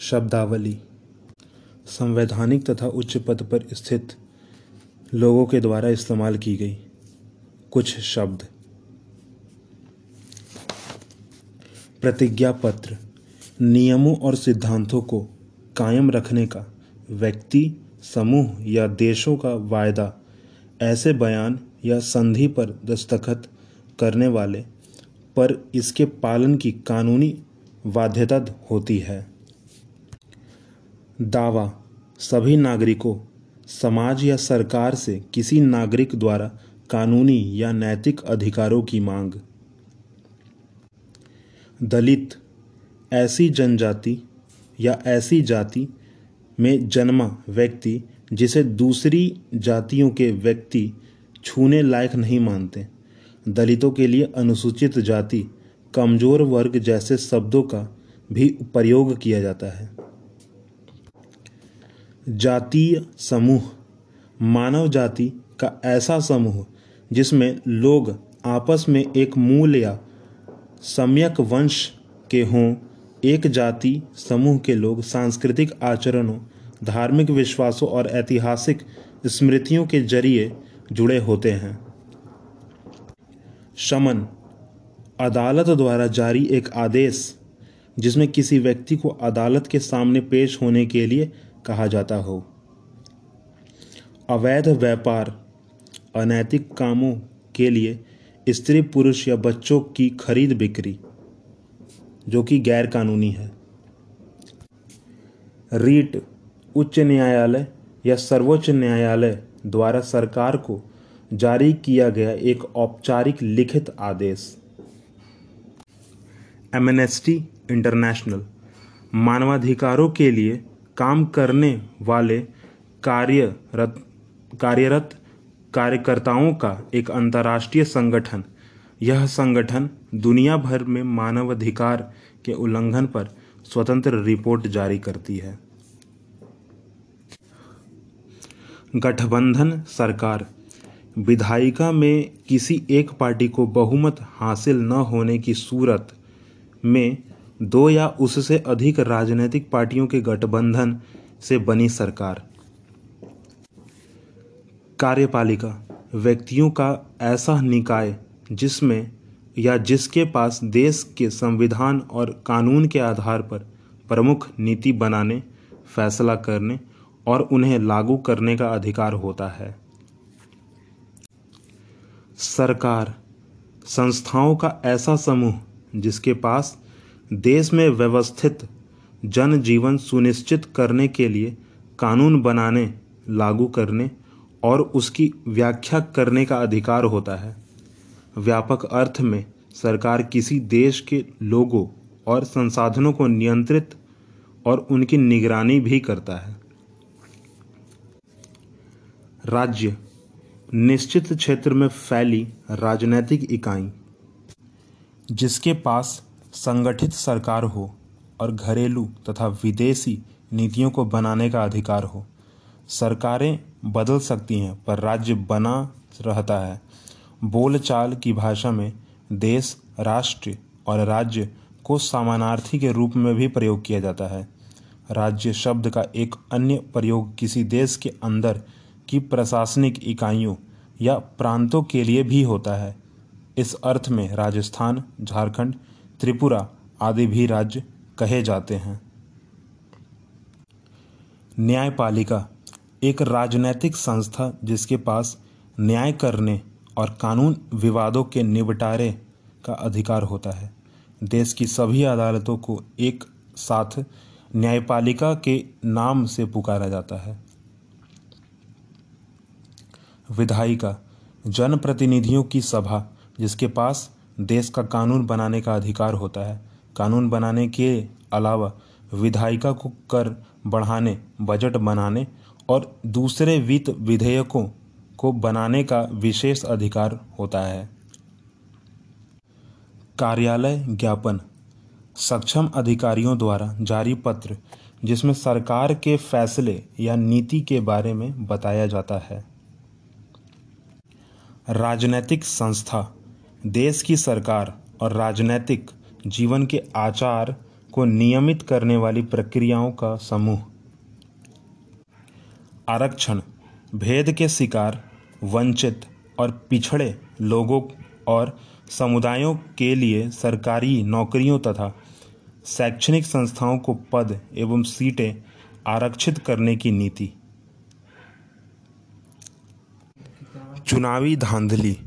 शब्दावली। संवैधानिक तथा उच्च पद पर स्थित लोगों के द्वारा इस्तेमाल की गई कुछ शब्द। प्रतिज्ञा पत्र, नियमों और सिद्धांतों को कायम रखने का, व्यक्ति, समूह या देशों का वायदा, ऐसे बयान या संधि पर दस्तखत करने वाले पर इसके पालन की कानूनी बाध्यता होती है। दावा, सभी नागरिकों, समाज या सरकार से किसी नागरिक द्वारा कानूनी या नैतिक अधिकारों की मांग। दलित, ऐसी जनजाति या ऐसी जाति में जन्मा व्यक्ति जिसे दूसरी जातियों के व्यक्ति छूने लायक नहीं मानते। दलितों के लिए अनुसूचित जाति कमज़ोर वर्ग जैसे शब्दों का भी प्रयोग किया जाता है। जातीय समूह, मानव जाति का ऐसा समूह जिसमें लोग आपस में एक मूल या सम्यक वंश के हों, एक जाति समूह के लोग सांस्कृतिक आचरणों, धार्मिक विश्वासों और ऐतिहासिक स्मृतियों के ज़रिए जुड़े होते हैं। शमन, अदालत द्वारा जारी एक आदेश जिसमें किसी व्यक्ति को अदालत के सामने पेश होने के लिए कहा जाता हो। अवैध व्यापार, अनैतिक कामों के लिए स्त्री पुरुष या बच्चों की खरीद बिक्री, जो कि गैर कानूनी है। रीट उच्च न्यायालय या सर्वोच्च न्यायालय द्वारा सरकार को जारी किया गया एक औपचारिक लिखित आदेश। एमनेस्टी इंटरनेशनल मानवाधिकारों के लिए काम करने वाले कार्यरत कार्यरत कार्यकर्ताओं का एक अंतर्राष्ट्रीय संगठन। यह संगठन दुनिया भर में मानवाधिकार के उल्लंघन पर स्वतंत्र रिपोर्ट जारी करती है। गठबंधन सरकार, विधायिका में किसी एक पार्टी को बहुमत हासिल न होने की सूरत में दो या उससे अधिक राजनीतिक पार्टियों के गठबंधन से बनी सरकार। कार्यपालिका, व्यक्तियों का ऐसा निकाय जिसमें या जिसके पास देश के संविधान और कानून के आधार पर प्रमुख नीति बनाने, फैसला करने और उन्हें लागू करने का अधिकार होता है। सरकार, संस्थाओं का ऐसा समूह जिसके पास देश में व्यवस्थित जन जीवन सुनिश्चित करने के लिए कानून बनाने, लागू करने और उसकी व्याख्या करने का अधिकार होता है। व्यापक अर्थ में सरकार किसी देश के लोगों और संसाधनों को नियंत्रित और उनकी निगरानी भी करता है। राज्य, निश्चित क्षेत्र में फैली राजनैतिक इकाई, जिसके पास संगठित सरकार हो और घरेलू तथा विदेशी नीतियों को बनाने का अधिकार हो। सरकारें बदल सकती हैं, पर राज्य बना रहता है। बोलचाल की भाषा में देश, राष्ट्र और राज्य को समानार्थी के रूप में भी प्रयोग किया जाता है। राज्य शब्द का एक अन्य प्रयोग किसी देश के अंदर की प्रशासनिक इकाइयों या प्रांतों के लिए भी होता है। इस अर्थ में राजस्थान, झारखंड त्रिपुरा आदि भी राज्य कहे जाते हैं। न्यायपालिका, एक राजनैतिक संस्था जिसके पास न्याय करने और कानून विवादों के निपटारे का अधिकार होता है, देश की सभी अदालतों को एक साथ न्यायपालिका के नाम से पुकारा जाता है। विधायिका, जनप्रतिनिधियों की सभा जिसके पास देश का कानून बनाने का अधिकार होता है। कानून बनाने के अलावा विधायिका को कर बढ़ाने, बजट बनाने और दूसरे वित्त विधेयकों को बनाने का विशेष अधिकार होता है। कार्यालय ज्ञापन। सक्षम अधिकारियों द्वारा जारी पत्र, जिसमें सरकार के फैसले या नीति के बारे में बताया जाता है। राजनैतिक संस्था। देश की सरकार और राजनैतिक जीवन के आचार को नियमित करने वाली प्रक्रियाओं का समूह। आरक्षण, भेद के शिकार, वंचित और पिछड़े लोगों और समुदायों के लिए सरकारी नौकरियों तथा शैक्षणिक संस्थाओं को पद एवं सीटें आरक्षित करने की नीति। चुनावी धांधली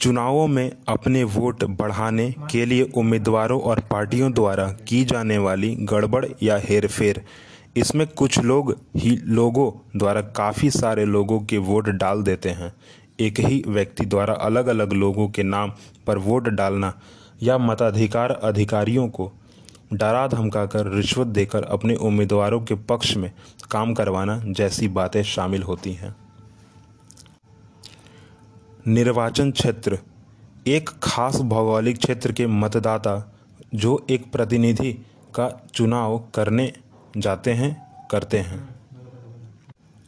चुनावों में अपने वोट बढ़ाने के लिए उम्मीदवारों और पार्टियों द्वारा की जाने वाली गड़बड़ या हेरफेर। इसमें कुछ लोग ही लोगों द्वारा काफ़ी सारे लोगों के वोट डाल देते हैं। एक ही व्यक्ति द्वारा अलग अलग लोगों के नाम पर वोट डालना या मताधिकार अधिकारियों को डरा धमकाकर रिश्वत देकर अपने उम्मीदवारों के पक्ष में काम करवाना जैसी बातें शामिल होती हैं। निर्वाचन क्षेत्र, एक खास भौगोलिक क्षेत्र के मतदाता जो एक प्रतिनिधि का चुनाव करने जाते हैं, करते हैं।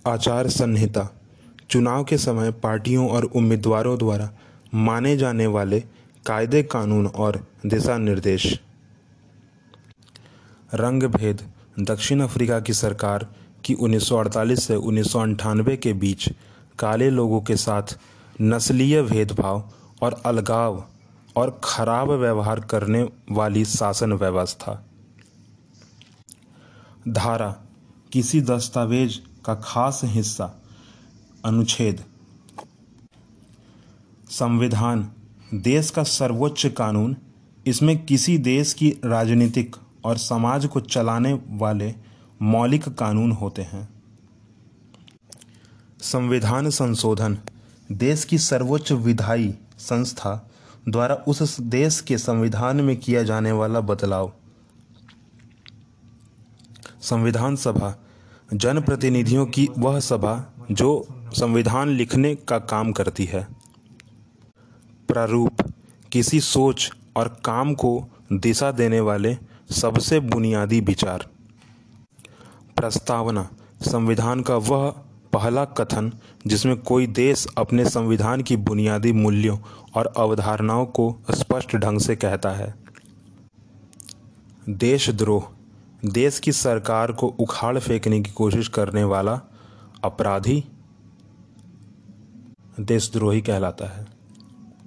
आचार संहिता, चुनाव के समय पार्टियों और उम्मीदवारों द्वारा माने जाने वाले कायदे, कानून और दिशा निर्देश। रंग भेद दक्षिण अफ्रीका की सरकार की 1948 से उन्नीस के बीच काले लोगों के साथ नस्लीय भेदभाव और अलगाव और खराब व्यवहार करने वाली शासन व्यवस्था। धारा, किसी दस्तावेज़ का खास हिस्सा, अनुच्छेद। संविधान, देश का सर्वोच्च कानून, इसमें किसी देश की राजनीतिक और समाज को चलाने वाले मौलिक कानून होते हैं। संविधान संशोधन देश की सर्वोच्च विधायी संस्था द्वारा उस देश के संविधान में किया जाने वाला बदलाव। संविधान सभा, जनप्रतिनिधियों की वह सभा जो संविधान लिखने का काम करती है। प्रारूप, किसी सोच और काम को दिशा देने वाले सबसे बुनियादी विचार। प्रस्तावना, संविधान का वह पहला कथन, जिसमें कोई देश अपने संविधान की बुनियादी मूल्यों और अवधारणाओं को स्पष्ट ढंग से कहता है। देशद्रोह, देश की सरकार को उखाड़ फेंकने की कोशिश करने वाला अपराधी देशद्रोही कहलाता है।